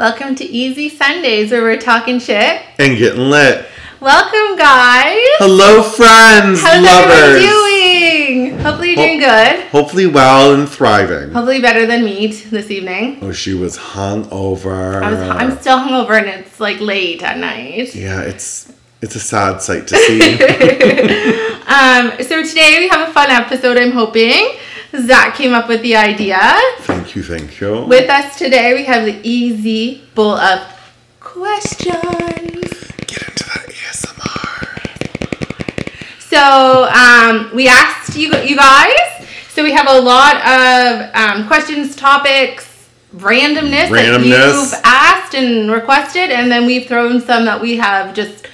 Welcome to Easy Sundays where we're talking shit. and getting lit. Welcome, guys. Hello, friends, How's lovers. everybody doing? Hopefully, you're doing good. Hopefully, well and thriving. Hopefully, better than me t- this evening. Oh, she was hung over. I was, I'm still hungover and it's like late at night. yeah, it's it's a sad sight to see. Um, so today we have a fun episode. I'm hoping Zach came up with the idea. thank you, thank you. With us today, we have the easy bowl of questions. Get into that ASMR. So um, we asked you you guys. So we have a lot of um, questions, topics, randomness, that you've asked and requested, and then we've thrown some that we have just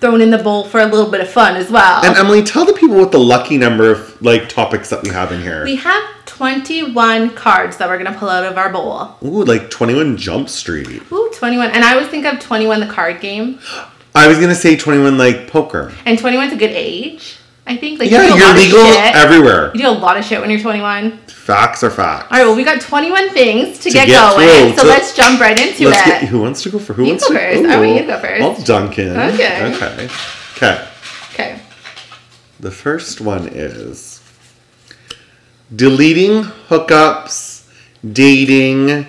thrown in the bowl for a little bit of fun as well. And Emily, tell the people what the lucky number of like topics that we have in here. we have 21 cards that we're gonna pull out of our bowl. Ooh, like 21 Jump Street. Ooh, 21. And I always think of 21 the card game. I was gonna say 21 like poker. And 21's a good age. I think like Yeah, you do a you're lot legal of shit. everywhere. you do a lot of shit when you're 21. Facts are facts. All right, well, we got 21 things to, get, get going. So So- let's jump right into Let's it. get who wants to go for who You wants go to first. I want you to go first. Well, Duncan. Okay. Okay. Okay. okay. The first one is deleting hookups, dating,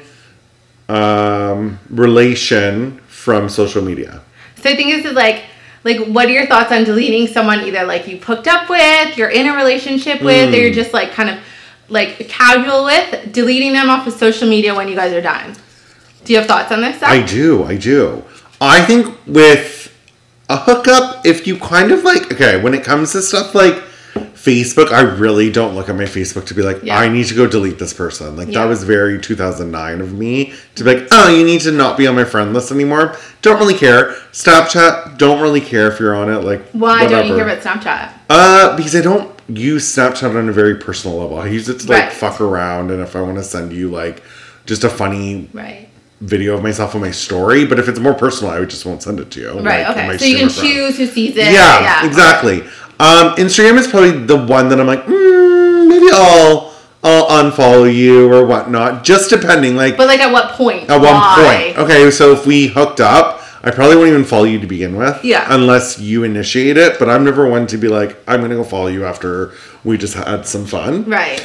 um, relation from social media. So I think this is like, like, what are your thoughts on deleting someone either like you've hooked up with, you're in a relationship with, or Hmm. you're just like kind of like casual with, deleting them off of social media when you guys are done? Do you have thoughts on this? Zach? I do, I do. I think with a hookup, if you kind of like, okay, when it comes to stuff like Facebook, I really don't look at my Facebook to be like, Yeah. I need to go delete this person. Like, Yeah. that was very 2009 of me to be like, oh, you need to not be on my friend list anymore. Don't really care. Snapchat, don't really care if you're on it. Like, Why don't you whatever. hear about Snapchat? Uh, because I don't use Snapchat on a very personal level. I use it to like Right. fuck around, and if I want to send you like just a funny Right. video of myself on my story, but if it's more personal, I just won't send it to you. Right. like, okay. So you can friend. choose who sees it. Yeah, exactly. Um, Instagram is probably the one that I'm like, mm, maybe I'll I'll unfollow you or whatnot, just depending. Like But like at what point? at one Why? point, okay, so if we hooked up, I probably won't even follow you to begin with. Yeah. Unless you initiate it. But I'm never one to be like, I'm gonna go follow you after we just had some fun. Right.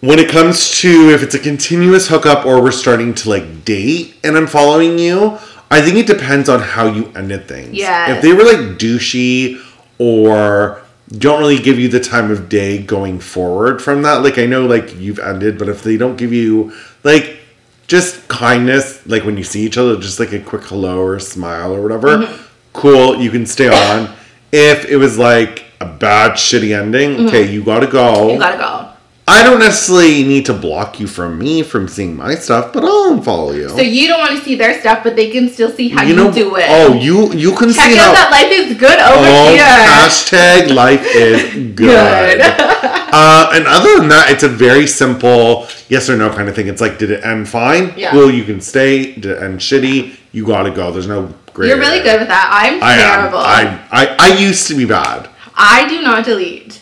When it comes to if it's a continuous hookup or we're starting to like date and I'm following you, I think it depends on how you ended things. Yeah. If they were like douchey or don't really give you the time of day going forward from that, like I know like you've ended, but if they don't give you like just kindness, like when you see each other, just like a quick hello or a smile or whatever, Mm-hmm. cool, you can stay on. If it was like a bad, shitty ending, okay, you gotta go. Mm-hmm. You gotta go. I don't necessarily need to block you from me from seeing my stuff, but I'll unfollow you. So you don't want to see their stuff, but they can still see how you, know, do it. Oh, you you can Check see out how. that life is good over oh, here. hashtag life is good. Good. uh, and other than that, it's a very simple yes or no kind of thing. It's like, did it end fine? Yeah. Cool, you can stay. Did it end shitty? You gotta go. There's no gray. You're really good with that. I'm I terrible. am. I, I I used to be bad, I do not delete.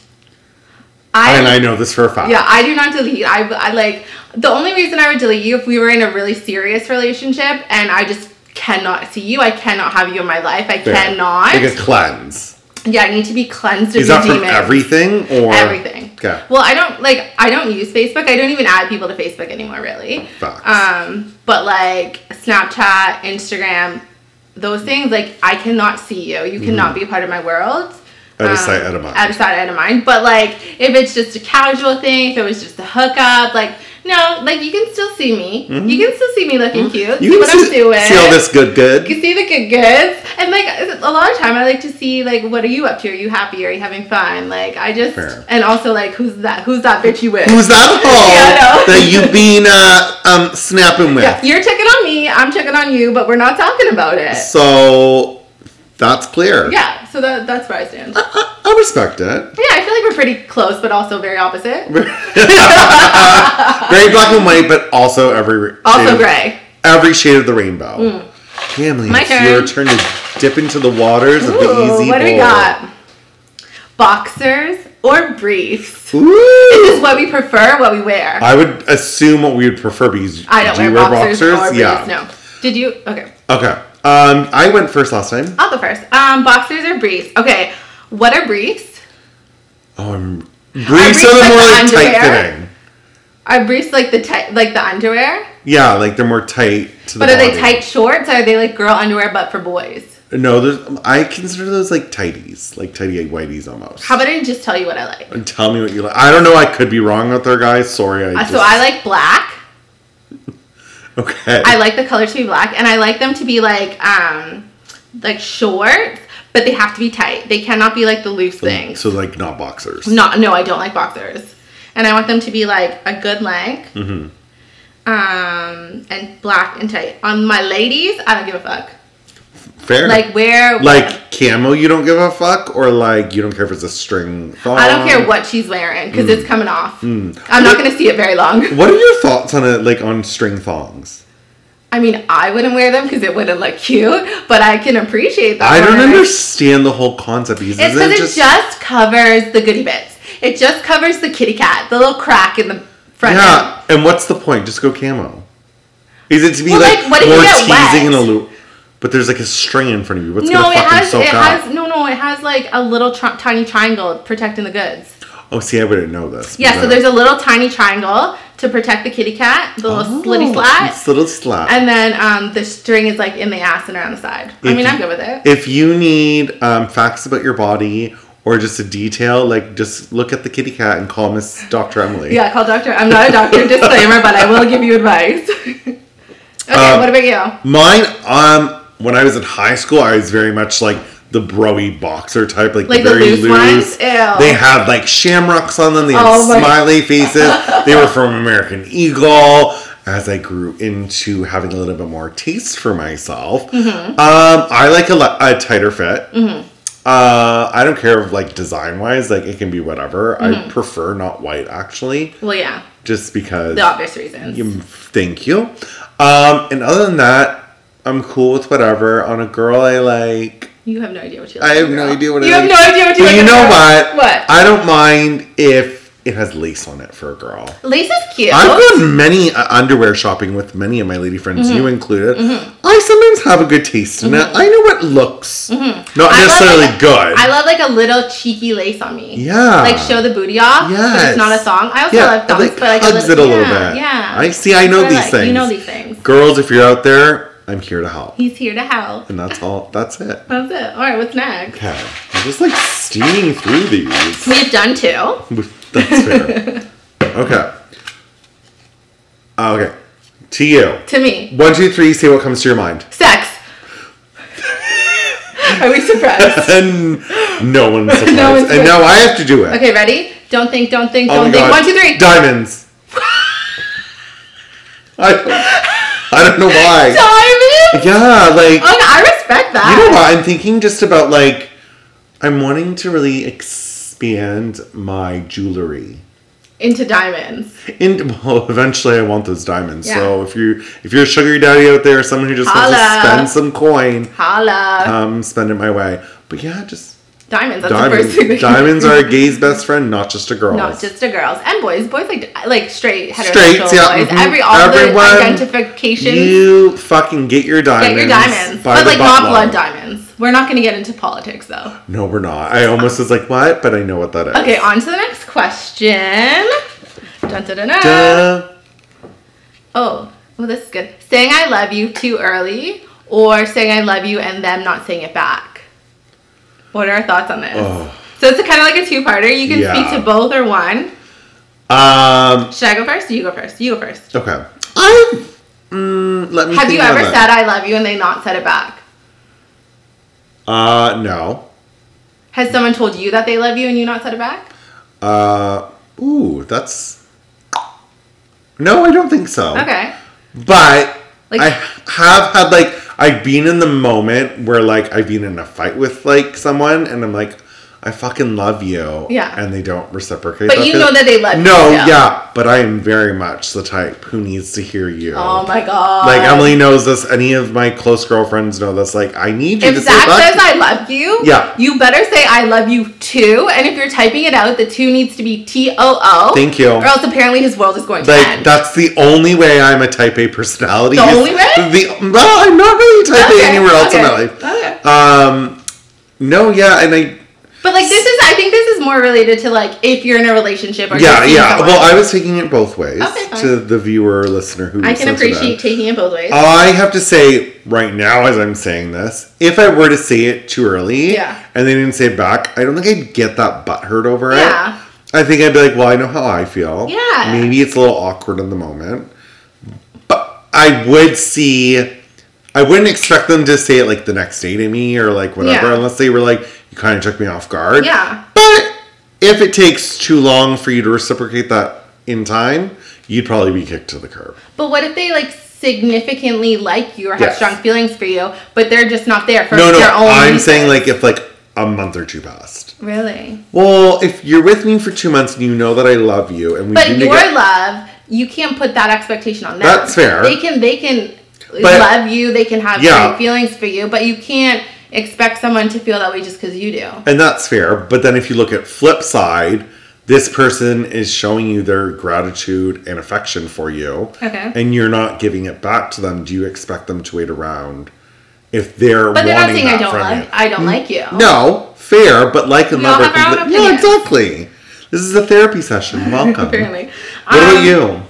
I, and I know this for a fact. yeah, I do not delete. I, I like the only reason I would delete you if we were in a really serious relationship and I just cannot see you. I cannot have you in my life. I Fair. cannot. Like a cleanse. yeah, I need to be cleansed of Is that from everything or Everything. Okay. Well, I don't like I don't use Facebook. I don't even add people to Facebook anymore, really. Facts. Um, but like Snapchat, Instagram, those things, like I cannot see you. You cannot be a part of my world. Out of Um, sight, out of mind. Out of sight, out of mind. But like, if it's just a casual thing, if it was just a hookup, like no, like you can still see me. You can still see me looking cute. Mm-hmm. You see can what see, I'm doing. see all this good, good. You can see the good goods, and like a lot of time, I like to see like what are you up to? Are you happy? Are you having fun? Like I just, Fair. and also like who's that? Who's that bitch you with? Who's that hoe Yeah, that you been uh, um snapping with? Yeah, you're checking on me. I'm checking on you, but we're not talking about it. So that's clear. Yeah, so that, that's where I stand. Yeah, I, I respect it. Yeah, I feel like we're pretty close, but also very opposite. Very black and white, but also every shade Also of- gray. Every shade of the rainbow. Mm. Family, My it's turn. your turn to dip into the waters of the easy what do we got? Boxers or briefs? Ooh. This is what we prefer, what we wear. I would assume what we would prefer because I don't do wear you wear boxers, or briefs. Yeah. No. Did you? Okay. Okay. Um, I went first last time. I'll go first. Um, boxers or briefs? Okay. What are briefs? Oh, I'm briefs briefs are the like more like tight fitting. Are briefs like the tight, like the underwear? Yeah, like they're more tight to the But are they tight shorts? Or are they like girl underwear but for boys? No, there's, I consider those like tighties, like tighty whiteies almost. How about I just tell you what I like? And tell me what you like. I don't know. I could be wrong out there, guys. Sorry. I Uh, just, So I like black. Okay. I like the color to be black, and I like them to be like um like shorts, but they have to be tight. They cannot be like the loose things. So like not boxers. Not no, I don't like boxers, and I want them to be like a good length. Mm-hmm. Um, and black and tight. On my ladies, I don't give a fuck. Fair. Like where like camo, you don't give a fuck, or like you don't care if it's a string thong. I don't care what she's wearing because Mm. it's coming off. I'm not gonna see it very long. What are your thoughts on it, like on string thongs? I mean, I wouldn't wear them because it wouldn't look cute, but I can appreciate that. I don't understand the whole concept. Because It's because it just, covers the goodie bits. It just covers the kitty cat, the little crack in the front end. yeah. And what's the point? Just go camo. Is it to be Well, like, like, what if you more teasing wet? and a loop? But there's like a string in front of you. What's No, gonna it fucking has soak it has no no it has like a little tr- tiny triangle protecting the goods. Oh, see, I wouldn't know this. Yeah, so there's a little tiny triangle to protect the kitty cat, the little slitty slat, It's little slat. and then um, the string is like in the ass and around the side. I If mean, I'm good with it. If you need um, facts about your body or just a detail, like just look at the kitty cat and call Miss Dr. Emily. Yeah, call doctor. I'm not a doctor, disclaimer, but I will give you advice. okay, Um, what about you? Mine, um, when I was in high school, I was very much like the broy boxer type, like, Like the very loose? Ew. They had like shamrocks on them. They had Oh smiley faces. they were from American Eagle. As I grew into having a little bit more taste for myself, Mm-hmm. um, I like a, a tighter fit. Uh, I don't care if like design wise, like it can be whatever. Mm-hmm. I prefer not white actually, Well, yeah, just because. the obvious reasons. Mm, Thank you. Um, and other than that, I'm cool with whatever. On a girl, I like. You have no idea what you like. I have no idea what you I have like. no idea what you like. But like. you know what? What? I don't mind if it has lace on it for a girl. Lace is cute. I've done many uh, underwear shopping with many of my lady friends, Mm-hmm. you included. I sometimes have a good taste in it. I know what looks not Mm-hmm. I necessarily like, good. I love like a little cheeky lace on me. Yeah. Like show the booty off. But Yes. it's not a song. I also yeah, love thongs, like but like hugs a it a little, little yeah, bit. Yeah. I see. I know these things. You know these things. Girls, if you're out there, I'm here to help, He's here to help. and that's all. That's it. That's it. All right, what's next? Okay, I'm just like steaming through these. We've done two. That's fair. okay. Uh, okay. To you. To me, One, two, three. Say what comes to your mind. sex. Are we surprised? And no one's surprised. No one's and now I have to do it. Okay, ready? Don't think, don't think, Oh don't think. God. One, two, three. Diamonds. I, I don't know why. Diamond. Yeah, like Okay, I respect that. you know what? I'm thinking just about like I'm wanting to really expand my jewelry. Into diamonds. In, well, eventually I want those diamonds. So if you if you're a sugar daddy out there, someone who just wants to spend some coin, Holla. um, spend it my way. But yeah, just diamonds. That's the diamonds. first thing. diamonds are a gay's best friend, not just a girl. Not just a girls and boys. Boys like like straight heterosexual Straights, yeah, boys. mhm. Every all Everyone, the identification. You fucking get your diamonds. Get your diamonds, but the like not blood diamonds. We're not going to get into politics though. No, we're not. I almost was like, what? But I know what that is. Okay, on to the next question. Dun, dun, dun, dun. Oh, well, this is good. Saying I love you too early, or saying I love you and them not saying it back. What are our thoughts on this? Oh. So it's kind of like a two-parter. You can Yeah. speak to both or one. Um. Should I go first? You go first. You go first. Okay. I. Mm, let me. Have think you ever about said I love you and they not said it back? that. Uh, no. Has someone told you that they love you and you not said it back? Uh. Ooh, that's. No, I don't think so. Okay. But Like- I have had like I've been in the moment where like I've been in a fight with like someone and I'm like, I fucking love you. Yeah. And they don't reciprocate. But you know that they love you, No, yeah. But I am very much the type who needs to hear you. Oh my god. Like Emily knows this. Any of my close girlfriends know this. Like I need you to If say Zach back says I love you, Yeah. you better say I love you too. And if you're typing it out, the two needs to be T O O. Thank you. Or else apparently his world is going to Like end. that's the only way I'm a Type A personality. The only way? The well, I'm not really Type Okay, A anywhere else in my life. okay. Um, no, yeah, and I But like this is, I think this is more related to like if you're in a relationship or yeah yeah. someone. Well, I was taking it both ways Okay, to the viewer or listener who I can listens to that. appreciate taking it both ways. I have to say right now, as I'm saying this, if I were to say it too early, Yeah. and they didn't say it back, I don't think I'd get that butthurt over Yeah. it. Yeah. I think I'd be like, well, I know how I feel. Yeah. Maybe it's a little awkward in the moment, but I would see. I wouldn't expect them to say it like the next day to me or like whatever, Yeah. unless they were like, you kind of took me off guard. yeah. But if it takes too long for you to reciprocate that in time, you'd probably be kicked to the curb. But what if they like significantly like you or have Yes. strong feelings for you, but they're just not there for No, no, their own I'm reasons? saying like if like a month or two passed. Really? Well, if you're with me for two months and you know that I love you and we But your get, love, you can't put that expectation on them. That's fair. They can they can But- love you, they can have Yeah. great feelings for you, but you can't expect someone to feel that way just because you do. and that's fair. But then if you look at flip side, this person is showing you their gratitude and affection for you, Okay. and you're not giving it back to them. Do you expect them to wait around if they're But they're not saying I don't love you? I don't like you. No, fair, but like and love are Yeah, exactly. This is a therapy session. Welcome. Apparently. What about Um, you?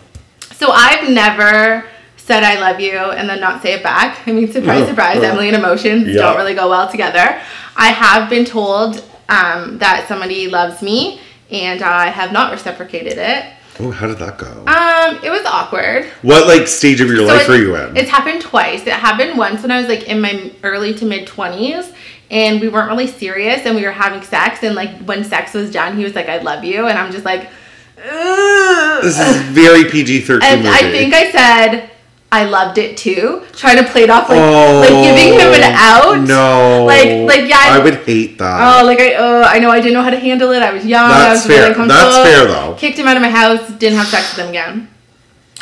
So I've never said I love you and then not say it back. I mean, surprise, surprise. Emily and emotions Yeah. don't really go well together. I have been told um, that somebody loves me and I have not reciprocated it. Oh, how did that go? Um, it was awkward. what like stage of your So life were you in? It's happened twice. It happened once when I was like in my early to mid twenties, and we weren't really serious, and we were having sex, and like when sex was done, he was like, "I love you," and I'm just like, Ugh. This is very PG thirteen. I think I said. I loved it too. Trying to play it off like oh, like giving him an out. No, Like- like, yeah, I- I would hate that. Oh, like I oh I know I didn't know how to handle it. I was young. I That's was really fair. uncomfortable. That's fair, though. Kicked him out of my house. Didn't have sex with him again.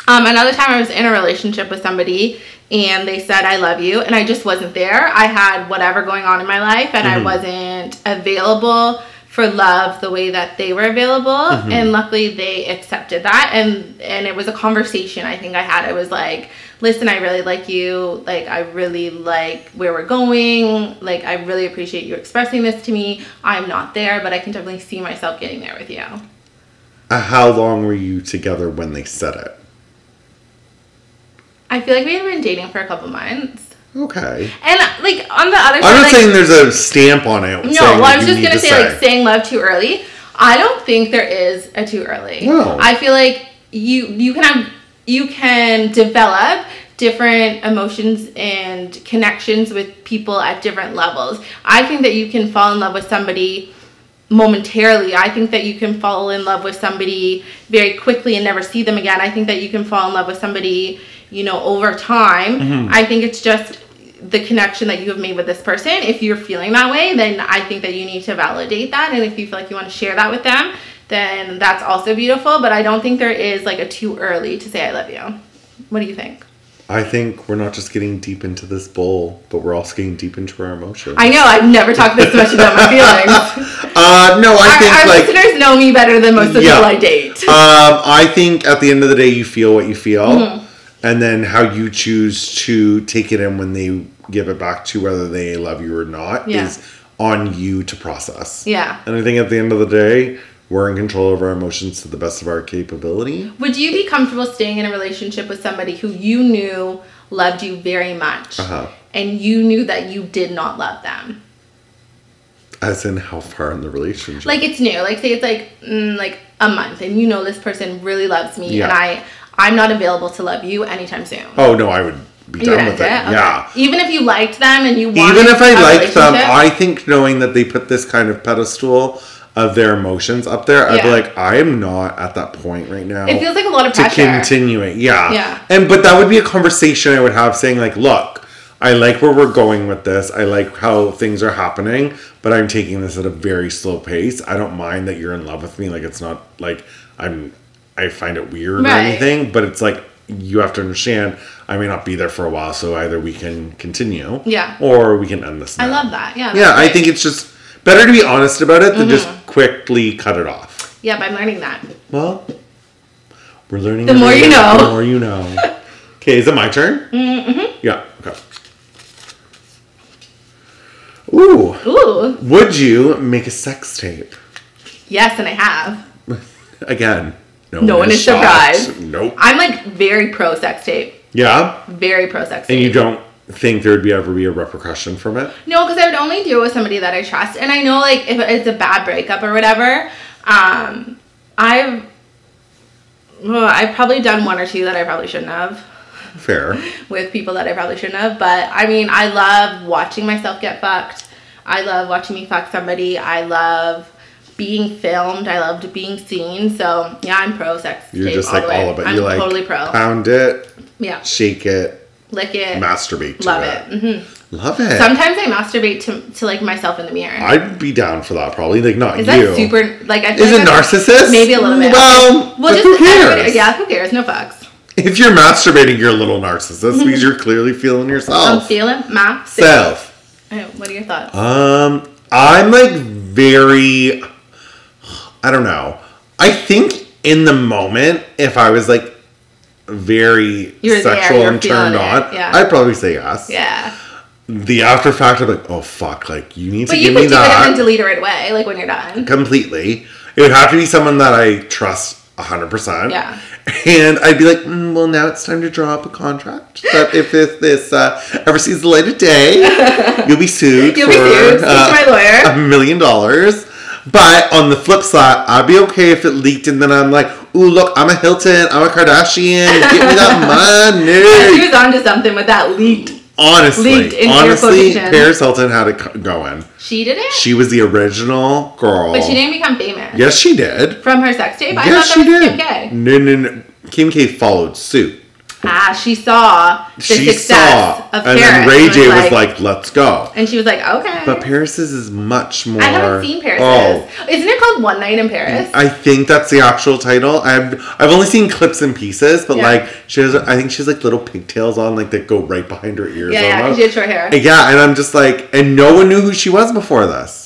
Um, another time I was in a relationship with somebody and they said I love you and I just wasn't there. I had whatever going on in my life and Mm-hmm. I wasn't available for love the way that they were available Mm-hmm. and luckily they accepted that and and it was a conversation I think I had. I was like, "Listen, I really like you. Like I really like where we're going. Like I really appreciate you expressing this to me. I'm not there, but I can definitely see myself getting there with you." Uh, How long were you together when they said it? I feel like we had been dating for a couple months. Okay. And like on the other side, I'm not like, saying there's a stamp on it. no. saying Well, I was just gonna to say, like saying love too early. I don't think there is a too early. No. I feel like you you can have you can develop different emotions and connections with people at different levels. I think that you can fall in love with somebody momentarily. I think that you can fall in love with somebody very quickly and never see them again. I think that you can fall in love with somebody, you know, over time. Mm-hmm. I think it's just the connection that you have made with this person. If you're feeling that way, then I think that you need to validate that. And if you feel like you want to share that with them, then that's also beautiful. But I don't think there is like a too early to say I love you. What do you think? I think we're not just getting deep into this bowl, but we're also getting deep into our emotions. I know I've never talked this much about my feelings. Uh, no, I our think our like listeners know me better than most of the Yeah. people I date. Um, I think at the end of the day, you feel what you feel, Mm-hmm. And then how you choose to take it in when they give it back to whether they love you or not, Yeah. is on you to process. Yeah. And I think at the end of the day, we're in control of our emotions to the best of our capability. Would you be comfortable staying in a relationship with somebody who you knew loved you very much Uh-huh. and you knew that you did not love them? As in, how far in the relationship? Like it's new. Like say it's like mm, like a month and you know this person really loves me Yeah. and I I'm not available to love you anytime soon. oh no, I would be You would done with it. it? Okay. Yeah. Even if you liked them and you wanted Even if I liked them. I think knowing that they put this kind of pedestal of their emotions up there, I'd be like, I am not at that point right now. it feels like a lot of to pressure. continue it. Yeah. Yeah. And but that would be a conversation I would have saying like, look, I like where we're going with this. I like how things are happening, but I'm taking this at a very slow pace. I don't mind that you're in love with me. Like it's not like I'm I find it weird or anything, but it's like you have to understand I may not be there for a while, so either we can continue, Yeah. or we can end this. I love that. Yeah. Yeah, that's I think it's just better to be honest about it than Mm-hmm. just quickly cut it off. Yep, I'm learning that. Well, we're learning. The more you know. The more you know. Okay, is it my turn? Mm-hmm. Yeah. Okay. Ooh, Ooh. would you make a sex tape Yes, and I have. again? No one is shocked. surprised. Nope. I'm like very pro sex tape. Yeah, Very pro sex tape. and you don't think there would be ever be a repercussion from it? No, because I would only do it with somebody that I trust. And I know, like, if it's a bad breakup or whatever, um, I've, well, I've probably done one or two that I probably shouldn't have Fair. with people that I probably shouldn't have. But I mean, I love watching myself get fucked. I love watching me fuck somebody. I love being filmed. I loved being seen. So yeah, I'm pro sex. You're just all like all of it. I'm you like totally pro. pound it, yeah, shake it, lick it, masturbate to love it. it. hmm Love it. Sometimes I masturbate to to like myself in the mirror. I'd be down for that probably. Like not Is you. that super like I feel Is like it I'm- narcissist? Maybe a little bit. Well, Well, just who cares? Yeah, who cares? No fucks. If you're masturbating, you're a little narcissist because you're clearly feeling yourself. I'm yourself. feeling myself. Self. What are your thoughts? Um, I'm like very. I don't know. I think in the moment, if I was like very You're sexual you're and turned on, yeah. I'd probably say yes. yeah, The after fact, I'm like, oh fuck, like you need but to you give me do it and that then delete it right away, like when you're done. completely. It would have to be someone that I trust hundred percent. Yeah. And I'd be like, mm, well, now it's time to draw up a contract that if this, this uh, ever sees the light of day, you'll be sued. You'll be sued. Uh, my lawyer. A million dollars. But on the flip side, I'd be okay if it leaked and then I'm like, ooh, look, I'm a Hilton, I'm a Kardashian, get me that money. She was onto something with that leaked. Honestly, Leaked honestly. Paris Hilton had it going. She did it, She was the original girl. but she didn't become famous Yes, she did. from her sex tape. I yes, thought she was did. Kim K. No, no, no. Kim K followed suit. Ah, she saw the she success saw, of and Paris. then Ray and J was like, "Let's go." and she was like, okay. But Paris's is much more. I haven't seen Paris. Oh, Isn't it called One Night in Paris? I think that's the actual title. I've I've only seen clips and pieces, but Yeah. like she has, I think she has like little pigtails on, like that go right behind her ears. yeah, yeah, she had short hair. Yeah, and I'm just like, and no one knew who she was before this.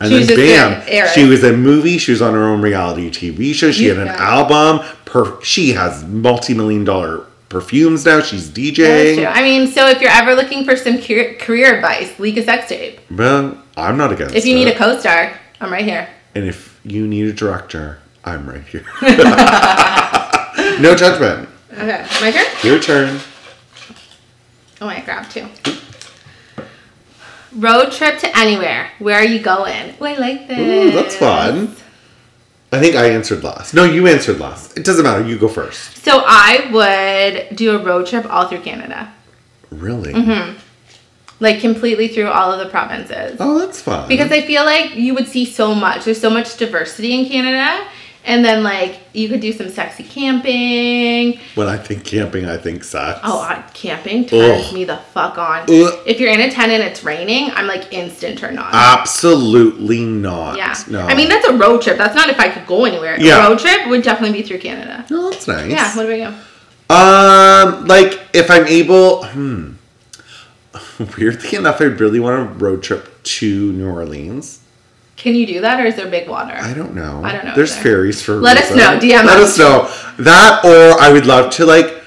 And She then bam, Eric. she was in a movie. She was on her own reality TV show. She had an album. Per, she has multi-million dollar perfumes now. She's. DJing. I mean, so if you're ever looking for some career, career advice, leak a sex tape. Well, I'm not against If you need it. a co-star, I'm right here. and if you need a director, I'm right here. no judgment. Okay, my turn. Your turn. Oh, I grabbed two. Road trip to anywhere. Where are you going? Oh, I like this. Ooh, that's fun. I think I answered last. No, you answered last. It doesn't matter. You go first. So I would do a road trip all through Canada, Really? Mm-hmm. like completely through all of the provinces. Oh, that's fun. Because I feel like you would see so much. There's so much diversity in Canada. And then, like, you could do some sexy camping. when I think camping, I think sex. Oh, uh, camping turns Ugh. me the fuck on. Ugh. If you're in a tent and it's raining, I'm like instant turned on. Absolutely not. yeah. No. I mean, that's a road trip. That's not if I could go anywhere. Yeah. A road trip would definitely be through Canada. No, that's nice. Yeah. What about you? Um, like if I'm able, hmm. Weirdly enough, I really want a road trip to New Orleans. Can you do that, or is there big water? I don't know. I don't know There's either. ferries for. Let us know. DM Let us. us know that, or I would love to like.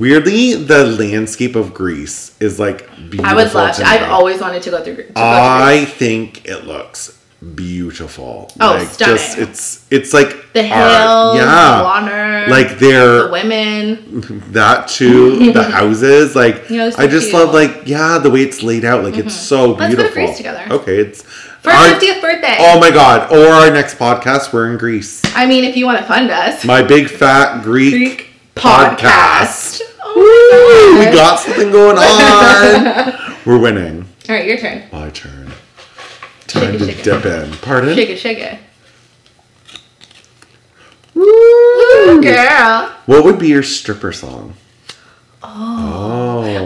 Weirdly, the landscape of Greece is like beautiful. I would love to. I've always wanted to go through. To go I think it looks beautiful. Oh, like, stunning. Just it's it's like the hills, art. the Yeah, water, like the women. that too. the houses, like Yeah, it's so I just cute. Mm-hmm. love like yeah the way it's laid out. Like it's so beautiful. Let's go to. Greece together. Okay, it's For our our- 50th birthday. Oh my god! Or our next podcast, we're in Greece. I mean, if you want to fund us. My big fat Greek, Greek podcast. podcast. Oh my We got something going on. we're winning. All right, your turn. My turn. Time Shake to shake it. dip in. Pardon? Shake it, shake it. Woo! Ooh, girl. What would be your stripper song?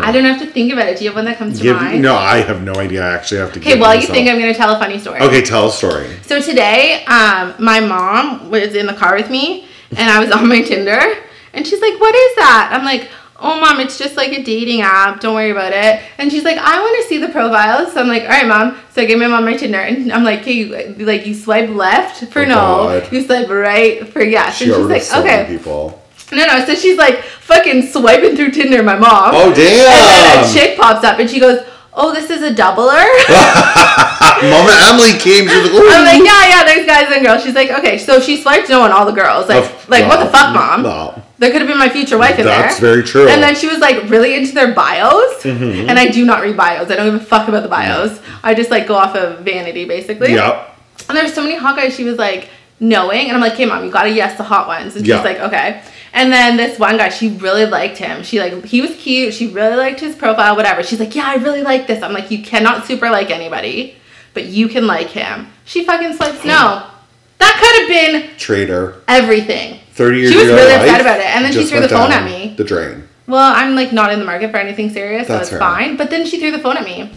I don't have to think about it. Do you have one that comes to Give, mind? no, I have no idea. I actually have to. Okay, while you think, I'm going to tell a funny story. Okay, tell a story. So today, um, my mom was in the car with me, and I was on my Tinder, and she's like, "What is that?" I'm like, "Oh, mom, it's just like a dating app. Don't worry about it." And she's like, "I want to see the profiles." So I'm like, "All right, mom." So I gave my mom my Tinder, and I'm like, "Okay, you, like you swipe left for Oh, no, God. you swipe right for yes." She and she's like, "Okay." people. No, no. So she's like fucking swiping through Tinder, my mom. Oh damn. And then a chick pops up, and she goes, "Oh, this is a doubler." Mama Emily came. Was like, "Ooh." I'm like, yeah, yeah, there's guys and girls. She's like, okay, so she swiped no on all the girls. Like, like what the fuck, mom? No, There could have been my future wife in that's there. That's very true. And then she was like really into their bios, Mm-hmm. and I do not read bios. I don't give a fuck about the bios. I just like go off of vanity, basically. Yep. And there's so many hot guys. She was like knowing, and I'm like, hey, mom, you gotta yes the hot ones. And she's like, okay. And then this one guy, she really liked him. She like he was cute. She really liked his profile, whatever. She's like, yeah, I really like this. I'm like, you cannot super like anybody, but you can like him. She fucking swipes no. That could have been Traitor. everything. Thirty years. She was really upset about it, and then she threw the phone at me. The drain. Well, I'm like not in the market for anything serious, so it's fair. fine. But then she threw the phone at me.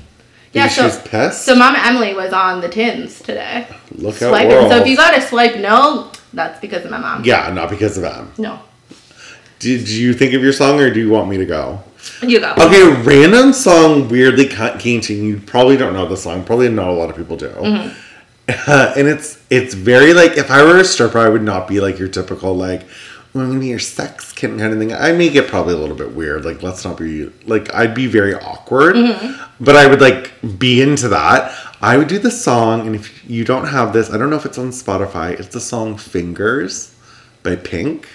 Yeah, so was pissed. so Mama Emily was on the tins today. Look out, Swiping. world. So if you got a swipe no, that's because of my mom. yeah, not because of them. No, Did you think of your song, or do you want me to go? you go. Okay, random song weirdly came you. Probably don't know the song. Probably not a lot of people do. Mm-hmm. and it's it's very like if I were a stripper, I would not be like your typical like well, I'm your sex kitten kind of thing. I make it probably a little bit weird. Like let's not be like I'd be very awkward, Mm-hmm. but I would like be into that. I would do the song, and if you don't have this, I don't know if it's on Spotify. It's the song "Fingers" by Pink,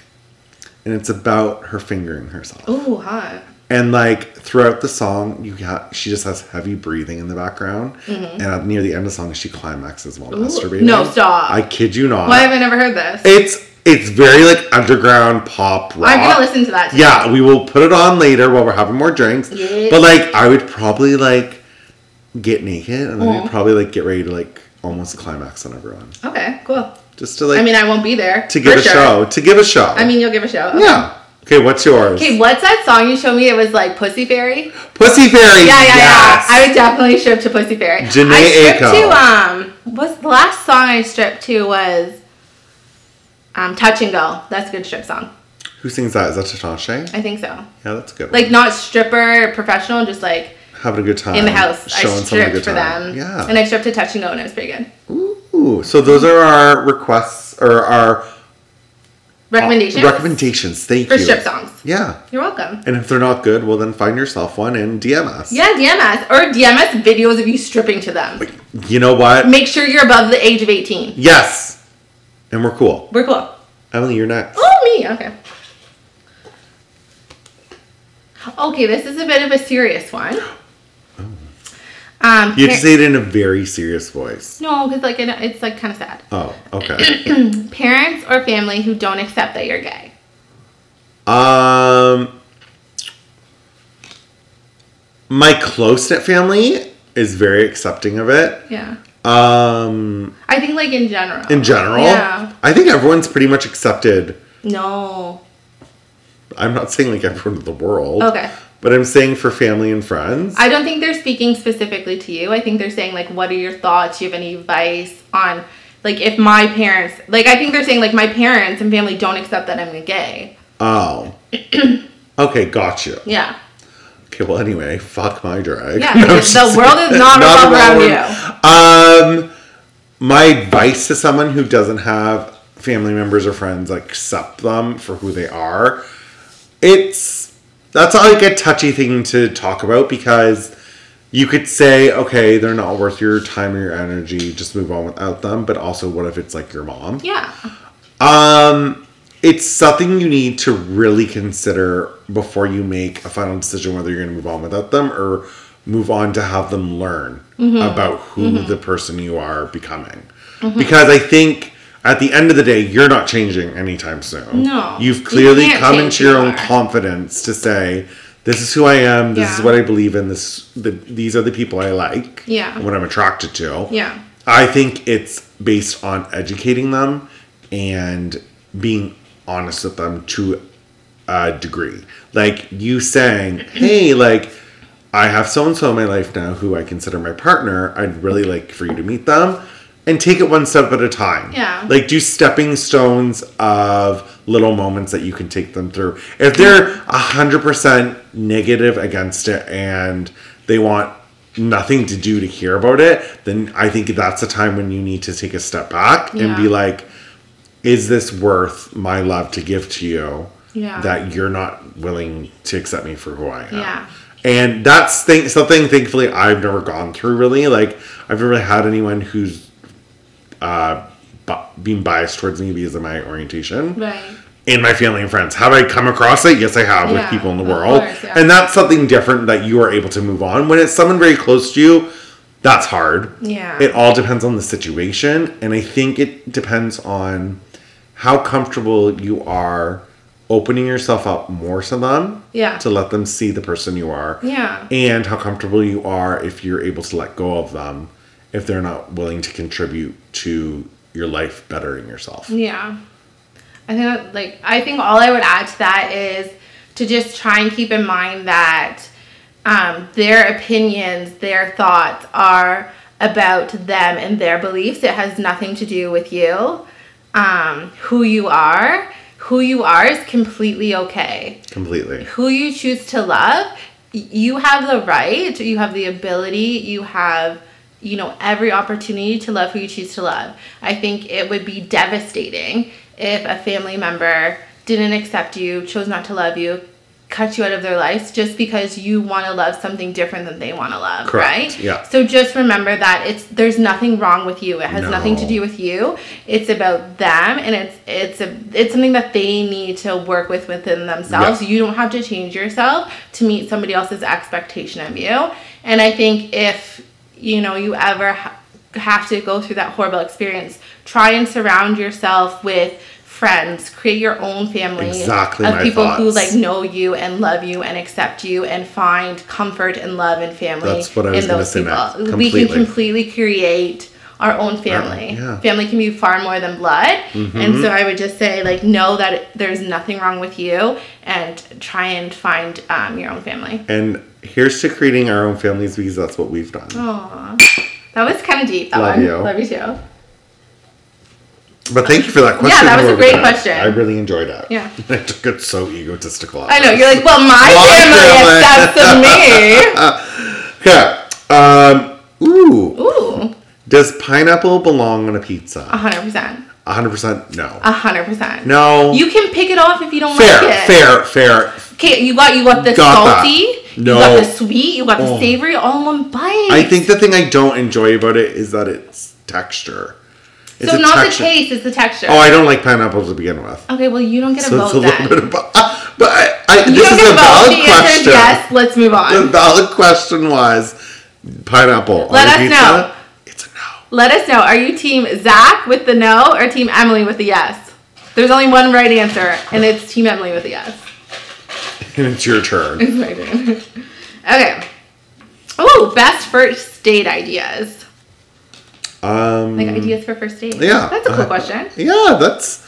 and it's about her fingering herself. Oh, hot. And like throughout the song, you got she just has heavy breathing in the background, mm-hmm. and near the end of the song, she climaxes while masturbating. no, stop. I kid you not. Why have I never heard this? It's it's very like underground pop rock. I'm gonna listen to that. Yeah, we will put it on later while we're having more drinks. Yeah. But like, I would probably like get naked and then we'd probably like get ready to like almost climax on everyone, Okay, cool. Just to like I mean, I won't be there to give a sure. show, to give a show. I mean, you'll give a show. Okay. yeah. Okay, what's yours? Okay, what's that song you showed me? It was like Pussy Fairy. Pussy Fairy. Yeah, yeah, yes. yeah. I would definitely strip to Pussy Fairy. Jhené I stripped Aiko. to um. What's the last song I stripped to was um Touch and Go. That's a good strip song. Who sings that? Is that Tatasha? I think so. Yeah, that's good. Like not stripper, professional, just like having a good time in the house. I showing someone a stripped for time. them. Yeah. And I stripped to Touch and Go, and it was pretty good. Ooh, so those are our requests or our uh, Recommendations recommendations. Thank for you. strip songs. Yeah. You're welcome. And if they're not good, well then find yourself one and DM us. Yeah, DMS or DMS videos of you stripping to them. You know what? Make sure you're above the age of 18. Yes. And we're cool. We're cool. Emily, you're next. Oh, me. Okay. Okay, this is a bit of a serious one. Um, You have to say it in a very serious voice. no, because like it's like kind of sad. Oh, okay. Parents or family who don't accept that you're gay. um my close knit family is very accepting of it. Yeah, Um I think like in general. in general, Yeah. I think everyone's pretty much accepted. No. I'm not saying like everyone in the world. Okay. But I'm saying for family and friends. I don't think they're speaking specifically to you. I think they're saying like, what are your thoughts? Do you have any advice on like if my parents like I think they're saying like my parents and family don't accept that I'm gay. oh. okay, got you. Yeah. Okay, well anyway, fuck my drag. Yeah, the world is not revolved around you. Um my advice to someone who doesn't have family members or friends like accept them for who they are, it's that's like a touchy thing to talk about because you could say, okay, they're not worth your time or your energy, just move on without them. But also, what if it's like your mom? Yeah. Um, it's something you need to really consider before you make a final decision whether you're going to move on without them or move on to have them learn mm-hmm. about who mm-hmm. the person you are becoming. Mm-hmm. Because I think at the end of the day, you're not changing anytime soon. No. You've clearly can't come into your own confidence to say, this is who I am, this is what I believe in, this the, these are the people I like, Yeah. and what I'm attracted to. Yeah. I think it's based on educating them and being honest with them to a degree. Like you saying, hey, like, I have so and so in my life now who I consider my partner. I'd really like for you to meet them and take it one step at a time. Yeah. Like do stepping stones of little moments that you can take them through. If they're a hundred percent negative against it and they want nothing to do to hear about it, then I think that's a time when you need to take a step back and be like, is this worth my love to give to you? Yeah. That you're not willing to accept me for who I am. Yeah. And that's thing, something thankfully I've never gone through really. Like I've never had anyone who's uh being biased towards me because of my orientation Right. in my family and friends. Have I come across it? Yes, I have with people in the world. course, yeah. And that's something different that you are able to move on. When it's someone very close to you, that's hard. Yeah. It all depends on the situation. And I think it depends on how comfortable you are opening yourself up more to them. Yeah. To let them see the person you are. Yeah. And how comfortable you are if you're able to let go of them if they're not willing to contribute to your life bettering yourself. Yeah. I think that, like I think all I would add to that is to just try and keep in mind that um, their opinions, their thoughts are about them and their beliefs. It has nothing to do with you. Um, who you are, who you are is completely okay. Completely. Who you choose to love, you have the right, you have the ability, you have you know every opportunity to love who you choose to love. I think it would be devastating if a family member didn't accept you, chose not to love you, cut you out of their lives just because you want to love something different than they want to love, Correct, right? yeah. So just remember that it's there's nothing wrong with you. It has nothing to do with you. It's about them and it's it's a it's something that they need to work with within themselves. Yeah. You don't have to change yourself to meet somebody else's expectation of you. And I think if you know you ever ha- have to go through that horrible experience, try and surround yourself with friends, create your own family Exactly of people who like know you and love you and accept you and find comfort and love and family That's what I was in gonna those say people. We can completely create our own family. yeah. Family can be far more than blood. Mm-hmm. And so I would just say, like, know that there's nothing wrong with you and try and find um, your own family. And here's to creating our own families because that's what we've done. Aww. That was kind of deep. That Love one. you. Love you too. But thank you for that question. Yeah, that was a great it. question. I really enjoyed it. Yeah. I took it so egotistical. I know. You're like, well, my My family accepts me. Okay. Um, ooh. Ooh. Does pineapple belong on a pizza? 100%. 100% no. 100%. No. You can pick it off if you don't fair, like it. fair, fair. Fair. Okay, you got you got the Got that. salty, No. you got the sweet, you got the Oh. savory all in one bite. I think the thing I don't enjoy about it is that it's texture. It's so. Not texture. the taste, it's the texture. Oh, I don't like pineapple to begin with. okay, well you don't get a So it's vote a little then. bit of. Uh, but I, I, you this don't is get a a vote. valid The question. yes. Let's move on. The valid question was pineapple. Let on us pizza? know. It's a no. Let us know. Are you team Zach with the no or team Emily with the yes? There's only one right answer, and it's team Emily with the yes. And it's your turn. It's my turn. okay. Oh, best first date ideas. Um, Like ideas for first date. yeah. That's a cool Uh, question. Yeah, that's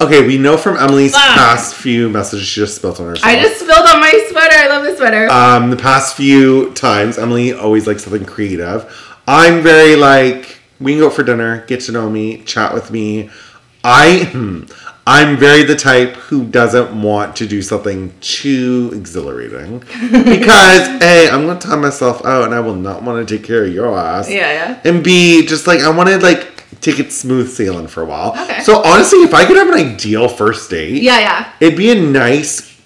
okay. We know from Emily's Fuck. past few messages she just spilled on herself. I just spilled on my sweater. I love this sweater. um, the past few times, Emily always likes something creative. I'm very like, we can go out for dinner, get to know me, chat with me. I, hmm, I'm very the type who doesn't want to do something too exhilarating because a, I'm going to time myself out and I will not want to take care of your ass. yeah, yeah. And B, just like I want to like take it smooth sailing for a while. Okay. So honestly, if I could have an ideal first date, Yeah, yeah. It'd be a nice,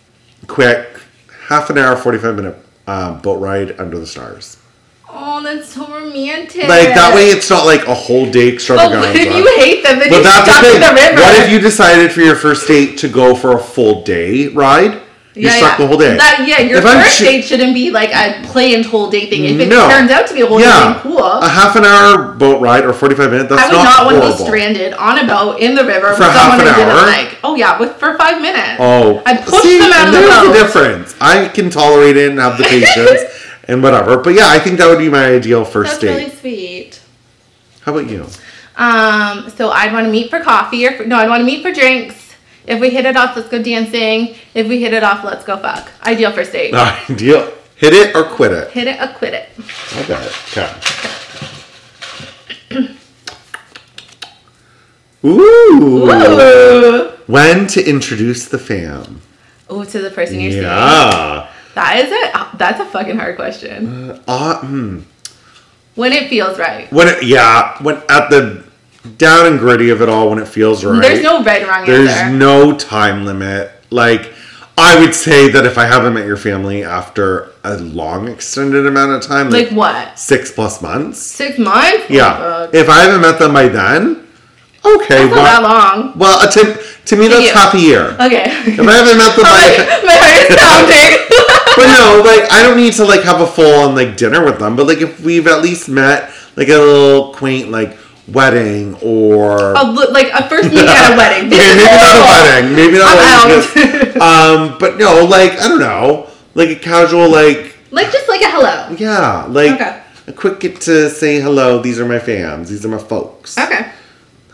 quick, half an hour, 45 minute uh, boat ride under the stars. Oh, that's so romantic. Like, that way it's not like a whole day But extravaganza. what oh, if you hate them? Then but you stuck thing. the river. What if you decided for your first date to go for a full day ride? You're yeah, stuck yeah. the whole day. That, yeah, your If first date shouldn't be like a planned whole day thing. If it No. turns out to be a whole yeah, day thing, cool. a half an hour boat ride or 45 minutes, that's I would not, not, want to be stranded on a boat in the river For with half someone an who didn't hour? like. Oh yeah, with for five minutes. Oh, I pushed see, them out of the boat. there's the difference. I can tolerate it and have the patience and whatever. But yeah, I think that would be my ideal first That's date. That's really sweet. How about you? Um, so I'd want to meet for coffee or for, no, I'd want to meet for drinks. If we hit it off, let's go dancing. If we hit it off, let's go fuck. Ideal first date. Ideal. Hit it or quit it. Hit it or quit it. I got it. Okay. Ooh. Ooh. When to introduce the fam? Oh, to the person you're seeing. Yeah. That is a that's a fucking hard question. Uh, hmm. When it feels right. When it, yeah, when at the down and gritty of it all, when it feels right. There's no right or wrong There's answer. no time limit. Like, I would say that if I haven't met your family after a long extended amount of time, like like, what? six plus months, Six months? yeah. Oh, if I haven't met them by then, okay, That's not that well, long. well, uh, to, to me that's you. half a year. Okay. If I haven't met them Oh, by, my, my heart is pounding. But no, like I don't need to like have a full on like dinner with them. But like if we've at least met like a little quaint like wedding or A like a first meeting at a wedding. This Okay, maybe not a wedding. Maybe not a wedding. um, but no, like I don't know, like a casual, like Like just like a hello. yeah, like Okay. a quick get to say hello. These are my fans. These are my folks. Okay.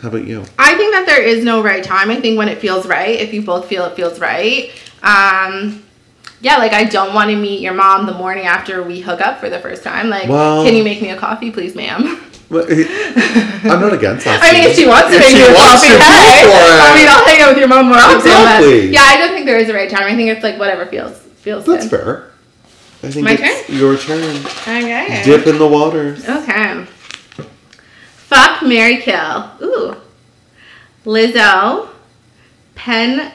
How about you? I think that there is no right time. I think when it feels right, if you both feel it feels right. Um yeah, like I don't want to meet your mom the morning after we hook up for the first time. Like, Well- can you make me a coffee, please, ma'am? Well, I'm not against that. I mean, if she wants to If make you a coffee, hey. I mean, I'll hang out with your mom more often. Exactly. Yeah, I don't think there is a right time. I think it's like whatever feels feels That's good. fair. I think My it's turn? your turn. Okay. Dip in the waters. Okay. Fuck Marry Kill. Ooh. Lizzo. Penn.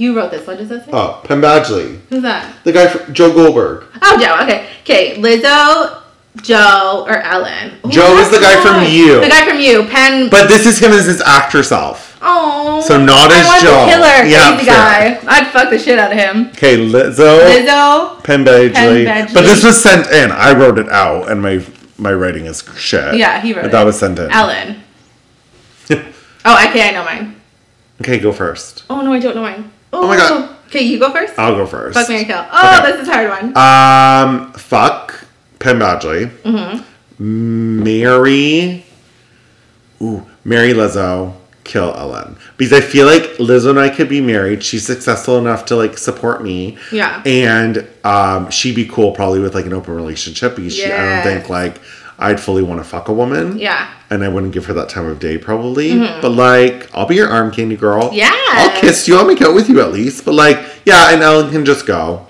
You wrote this. What does that say? Oh, Penn Badgley, Who's that? the guy from Joe Goldberg. Oh, Joe. Okay. Okay. Lizzo, Joe, or Ellen. Ooh, Joe is the guy from. You. The guy from You. Penn. But this is him as his actor self. oh. So not I as want Joe. The killer. Yeah, crazy fair. guy. I'd fuck the shit out of him. Okay, Lizzo, Lizzo. Penn Badgley. Penn Badgley. But this was sent in. I wrote it out, and my my writing is shit. Yeah, he wrote But it. that was sent in. Ellen. oh, okay. I know mine. okay, go first. Oh no, I don't know mine. Oh my God. Okay, you go first. I'll go first. Fuck Marry Kill. Oh, Okay. this is a hard one. Um, fuck Penn Badgley. Mm-hmm. Marry. Ooh, marry Lizzo. Kill Ellen because I feel like Lizzo and I could be married. She's successful enough to like support me. Yeah. and um, she'd be cool probably with like an open relationship because she, I don't think like I'd fully want to fuck a woman. Yeah. And I wouldn't give her that time of day probably. But like, I'll be your arm candy girl. Mm-hmm. I'll kiss you. I'll make out with you at least. But like, yeah, and Ellen can just go.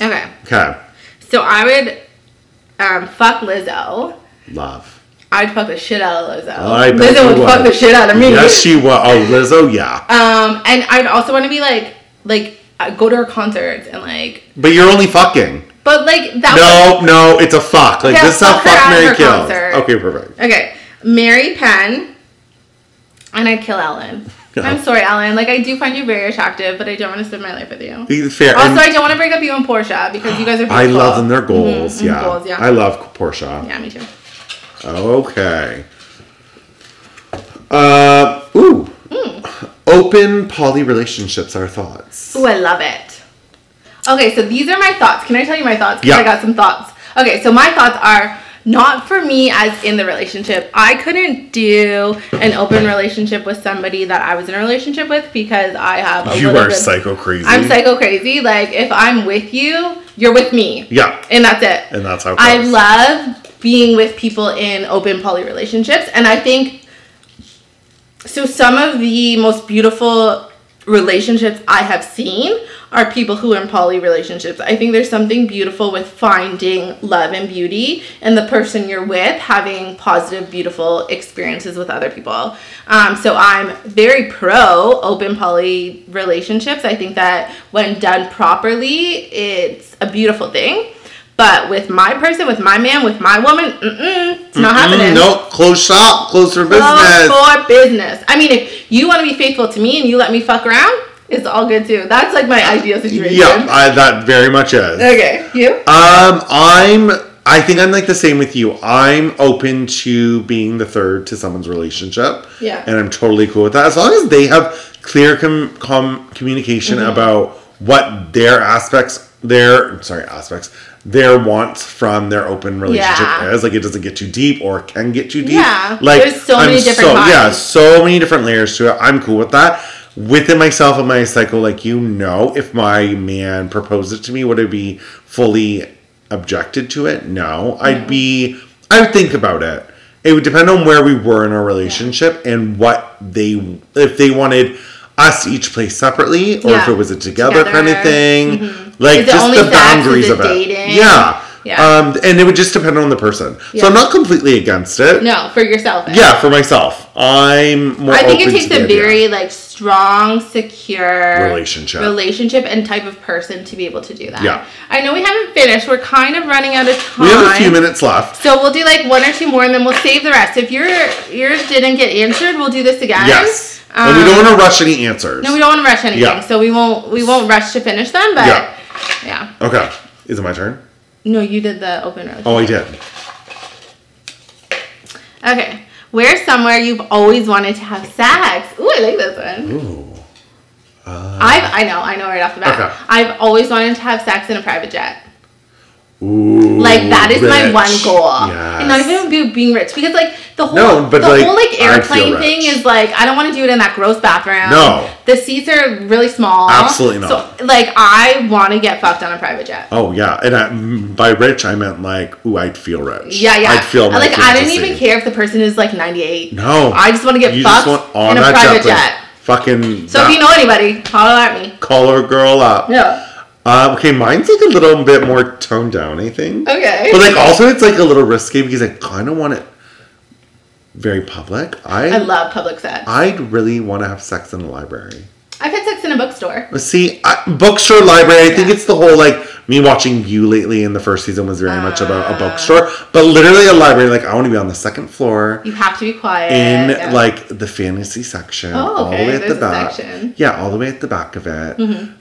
Okay. Okay, So I would um, fuck Lizzo. love. I'd fuck the shit out of Lizzo. I bet Lizzo would fuck would. the shit out of me. Yes, she will. Oh, Lizzo, yeah. Um, and I'd also want to be like, like, uh, go to her concerts and like, But you're only fucking. but like that. No, no, it's a fuck. Like this is how fuck marry kills. concert. Okay, perfect. Okay, Marry Penn, and I'd kill Ellen. I'm sorry, Ellen. Like I do find you very attractive, but I don't want to spend my life with you. Fair. Also, and I don't want to break up you and Portia because you guys are. I love them. Their goals. Mhm, Yeah. goals, yeah. I love Portia. yeah, me too. Okay. Uh, ooh. Hmm. Open poly relationships are thoughts. Ooh, I love it. Okay, so these are my thoughts. Can I tell you my thoughts? Yeah. I got some thoughts. Okay, so my thoughts are not for me as in the relationship. I couldn't do an open relationship with somebody that I was in a relationship with because I have a You are bit- psycho crazy. I'm psycho crazy. Like if I'm with you, you're with me. Yeah. And that's it. And that's how it I love being with people in open poly relationships. And I think so some of the most beautiful relationships I have seen are people who are in poly relationships. I think there's something beautiful with finding love and beauty and the person you're with having positive, beautiful experiences with other people. Um, so I'm very pro open poly relationships. I think that when done properly, it's a beautiful thing. But with my person, with my man, with my woman, mm-mm, it's not happening. Mm, no, close shop, close for Close business. for business. I mean, if you want to be faithful to me and you let me fuck around, it's all good too. That's like my ideal situation. Yeah, I, that very much is. Okay, you? Um, I'm. I think I'm like the same with you. I'm open to being the third to someone's relationship. Yeah. And I'm totally cool with that as long as they have clear com- com- communication Mm-hmm. about what their aspects, their sorry aspects, their wants from their open relationship Yeah. is. Like it doesn't get too deep or can get too deep. Yeah. Like There's so many different so, Yeah, so many different layers to it. I'm cool with that. within myself and my cycle, like you know, if my man proposed it to me, would I be fully objected to it? No, I'd be. I would think about it. It would depend on where we were in our relationship and what they, if they wanted us each play separately, or if it was a together, kind of Together. thing. Mm-hmm. Like just the boundaries of it. dating? Yeah. Yeah. Um, and it would just depend on the person. So I'm not completely against it. No, for yourself. eh? Yeah, for myself, I'm more. I think it takes a idea. very like strong, secure Relationship. relationship and type of person to be able to do that. Yeah. I know we haven't finished. We're kind of running out of time. We have a few minutes left. So we'll do like one or two more, and then we'll save the rest. If your yours didn't get answered, we'll do this again. Yes, and we don't Um, want to rush any answers. No, we don't want to rush anything, Yeah. so we won't. We won't rush to finish them. But Yeah. Yeah. Okay, is it my turn? No, you did the open road. Oh, I did. Okay. Where's somewhere you've always wanted to have sex? Ooh, I like this one. Ooh. Uh, I've I know I know right off the bat. Okay. I've always wanted to have sex in a private jet. Ooh. Like that is my one goal. Yes. And not even be- being rich because like the whole No, the like, whole like airplane thing is like I don't want to do it in that gross bathroom. No. The seats are really small. Absolutely not. So like I want to get fucked on a private jet. Oh yeah, and I, by rich I meant like, ooh, I'd feel rich. Yeah, yeah. I'd feel like I didn't even care if the person is like 98. No, I just want to get you fucked on in a private jet, jet. Fucking. So if you know anybody, holler at me. call her girl up. Yeah. Uh, okay, mine's like a little bit more toned down, I think. Okay. But like also it's like a little risky because I kind of want it very public. I, I love public sex. I'd really want to have sex in a library. I've had sex in a bookstore. See, I, bookstore, library. I think it's the whole like me watching you lately in the first season was very much about a Ah. bookstore, but literally a library. Like I want to be on the second floor You have to be quiet. in yeah. like the fantasy section, Oh, all the way at the there's a back. section. Mm-hmm. Yeah, all the way at the back of it.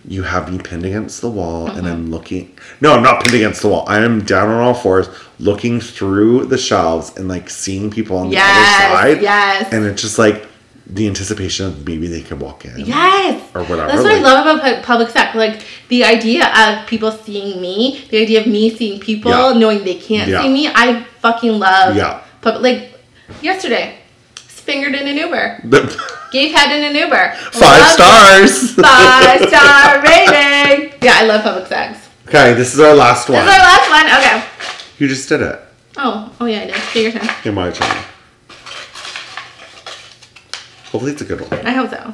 You have me pinned against the wall, and I'm looking. No, I'm not pinned against the wall. I am down on all fours, looking through the shelves and like seeing people on the Yes, other side. yes. and it's just like the anticipation of maybe they could walk in. Yes. Or whatever, That's what I love about public sex. Like the idea of people seeing me, the idea of me seeing people, Yeah. knowing they can't Yeah. see me. I fucking love. Yeah. Pub- like yesterday, fingered in an Uber, gave head in an Uber. Five Love it. stars. Five star rating. Yeah, I love public sex. okay, this is our last one. This is our last one. Okay. You just did it. Oh, oh yeah, I did. Take your turn. Okay, my turn. Hopefully it's a good one. I hope so.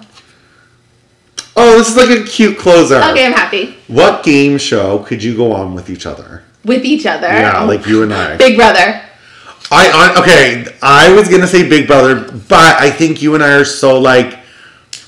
Oh, this is like a cute closer. Okay, I'm happy. What game show could you go on with each other? With each other. Yeah, like you and I. Big Brother. I on okay. I was gonna say Big Brother, but I think you and I are so like.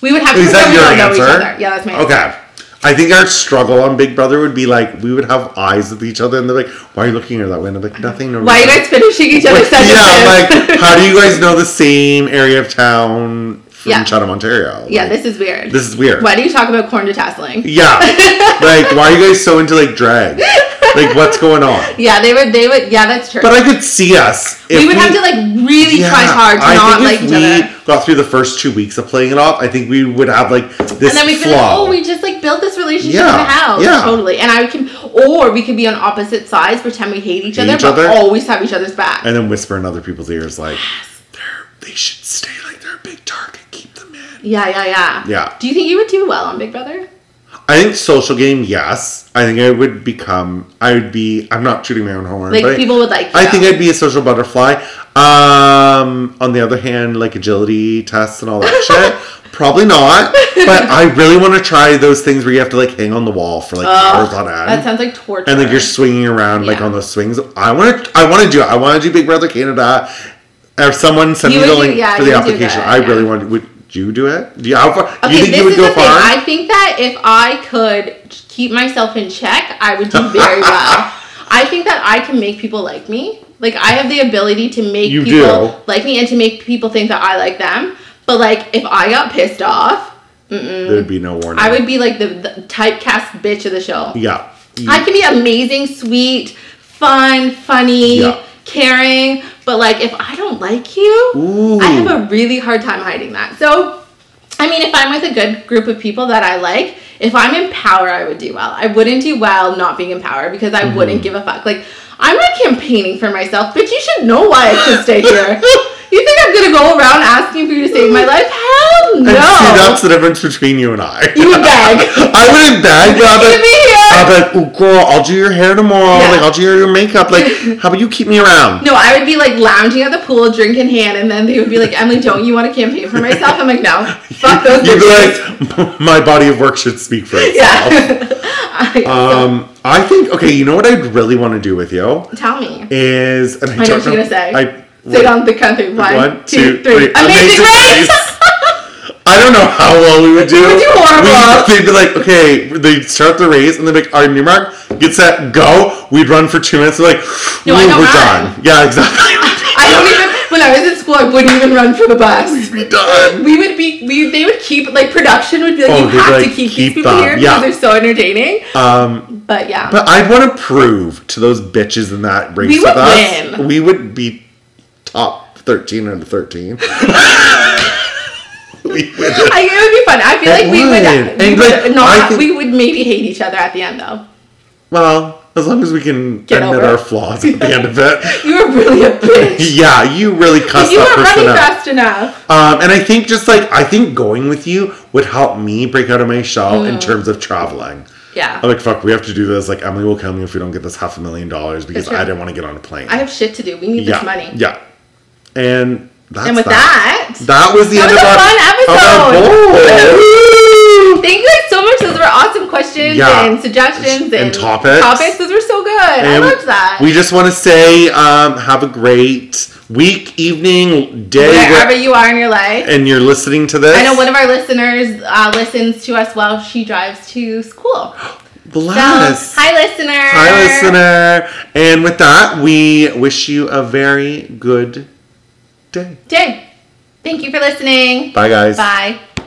We would have to Is that your know answer? each other. Yeah, that's my answer. Okay. I think our struggle on Big Brother would be like we would have eyes with each other and they're like, "Why are you looking at that way?" And I'm like, "Nothing." No Why are you guys finishing each other's Like, sentences? yeah, like how do you guys know the same area of town from Yeah. Chatham, Ontario? yeah, this is weird. this is weird. Why do you talk about corn detasseling? Yeah, like why are you guys so into like drag? Like what's going on? Yeah, they would. They would. Yeah, that's true. But I could see us. we would have to like really try hard to I not think like if each we other. got through the first two weeks of playing it off, I think we would have like this And then we'd be like, oh, we just like built this relationship Yeah, in the house. yeah. Totally. And I can, or we could be on opposite sides, pretend we hate each Hate other, each but other? always have each other's back. and then whisper in other people's ears like, they're they should stay like they're a big target. Keep them in. yeah, yeah, yeah. Yeah. Do you think you would do well on Big Brother? I think social game, yes. I think I would become. I would be. I'm not shooting my own horn. Like but I- people would like. I think I'd be a social butterfly. Um, on the other hand, like agility tests and all that shit, probably not. But I really want to try those things where you have to like hang on the wall for like hours on end, That sounds like torture. and like you're swinging around like Yeah. on those swings. I want to. I want to do it. I want to do Big Brother Canada. If someone send You me the link yeah, for the you would do application, that, I yeah. really want. to. Would you do it? Do you, how far, Okay, you think this you would is go the thing. far? I think that if I could keep myself in check, I would do very well. I think that I can make people like me. Like I have the ability to make You people do. like me and to make people think that I like them. But like if I got pissed off, There'd be no warning. I would be like the, the typecast bitch of the show. Yeah. I can be amazing, sweet, fun, funny, Yeah. caring, but like if I don't like you, Ooh. I have a really hard time hiding that. So, I mean, if I'm with a good group of people that I like, if I'm in power, I would do well. I wouldn't do well not being in power because I Mm-hmm. wouldn't give a fuck. Like, I'm not campaigning for myself, but you should know why I should stay here. You think I'm gonna go around asking for you to save my life? Hell no. And see, that's the difference between you and I. You would beg. I wouldn't beg, but I'd Keep be, here. I'd be like, oh, girl, I'll do your hair tomorrow. Yeah. Like, I'll do your makeup. Like, how about you keep me around? No, I would be like lounging at the pool, drink in hand, and then they would be like, Emily, don't you want to campaign for myself? I'm like, no. Fuck those You'd be like, my body of work should speak for itself. yeah. I- Um, I think, okay, you know what I'd really want to do with you Tell me. is, and I, know don't what you're gonna say. I, Say it on the count of one, One, two, two, three. Amazing, Race! I don't know how well we would do. We would do horrible. They'd be like, okay, they start the race, and they'd be like, right, new mark, get set, go. We'd run for two minutes. They're like, No, I "Ooh, don't we're run. done. Yeah, exactly. I don't even. When I was in school, I wouldn't even run for the bus. We'd be done. We would be. We they would keep like production would be like Oh, you they'd have to keep, keep these people them. here Yeah. because they're so entertaining. Um, But yeah, but I'd want to prove to those bitches in that race We with would us, win. we would be top 13 out of 13. we would. I, it would be fun. I feel It like we would. would. We And, would like, not. Think- we would maybe hate each other at the end though. Well, as long as we can Get admit our flaws at the end of it. You were really a bitch. Yeah, you really cussed you that person running out. fast enough. Um, and I think just like I think going with you would help me break out of my shell Mm. in terms of traveling. Yeah. I'm like, fuck, we have to do this. Like, Emily will kill me if we don't get this half a million dollars because I didn't want to get on a plane. I have shit to do. We need yeah, this money. yeah. And that's And with that. that, That was the That end was of a our, fun episode. thank you guys so much. Those were awesome questions Yeah. and suggestions and, And topics. Topics. Those were so. I loved that. We just want to say, um, have a great week, evening, day, Wherever where- you are in your life. and you're listening to this. I know one of our listeners uh, listens to us while she drives to school. So, Bless. hi, listener. Hi, listener. And with that, we wish you a very good day. Day. Thank you for listening. Bye, guys. Bye.